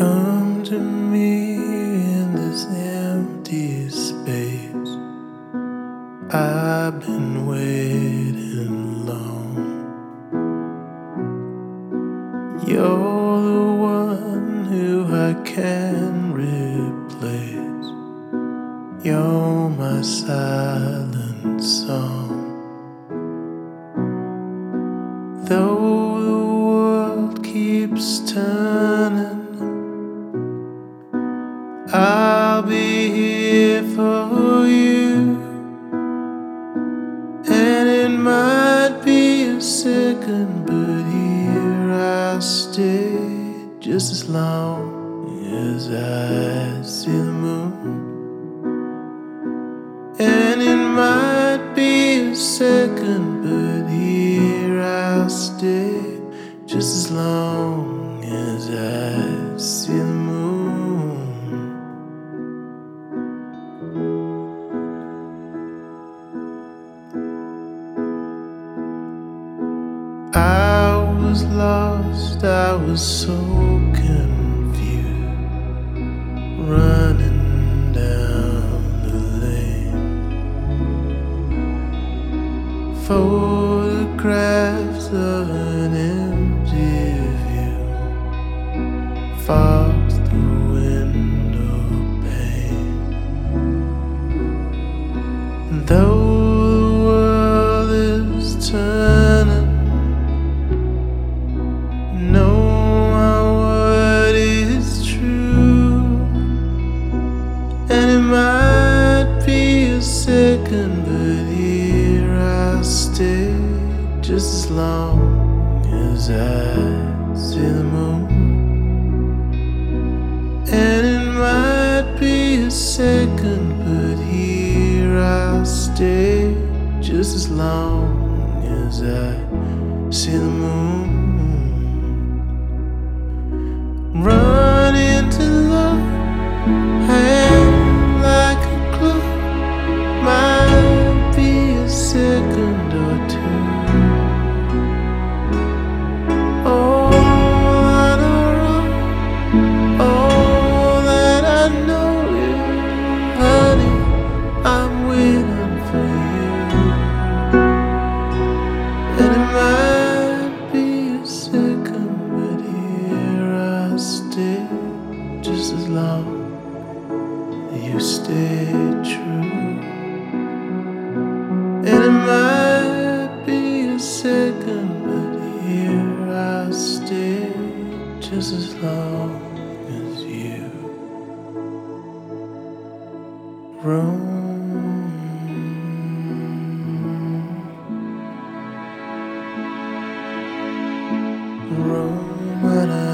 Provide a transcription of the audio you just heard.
Come to me in this empty space. I've been waiting long. You're the one who I can replace. You're my silent song. Though the world keeps turning, second, but here I'll stay just as long as I see the moon. And it might be a second, but here I'll stay just as long as I see the moon. I was lost, I was so confused, running down the lane. Photographs of an might be a second, but here I'll stay just as long as I see the moon. And it might be a second, but here I'll stay just as long as I see the moon. Run long you stay true. And it might be a second, but here I stay just as long as you roam. Roam and I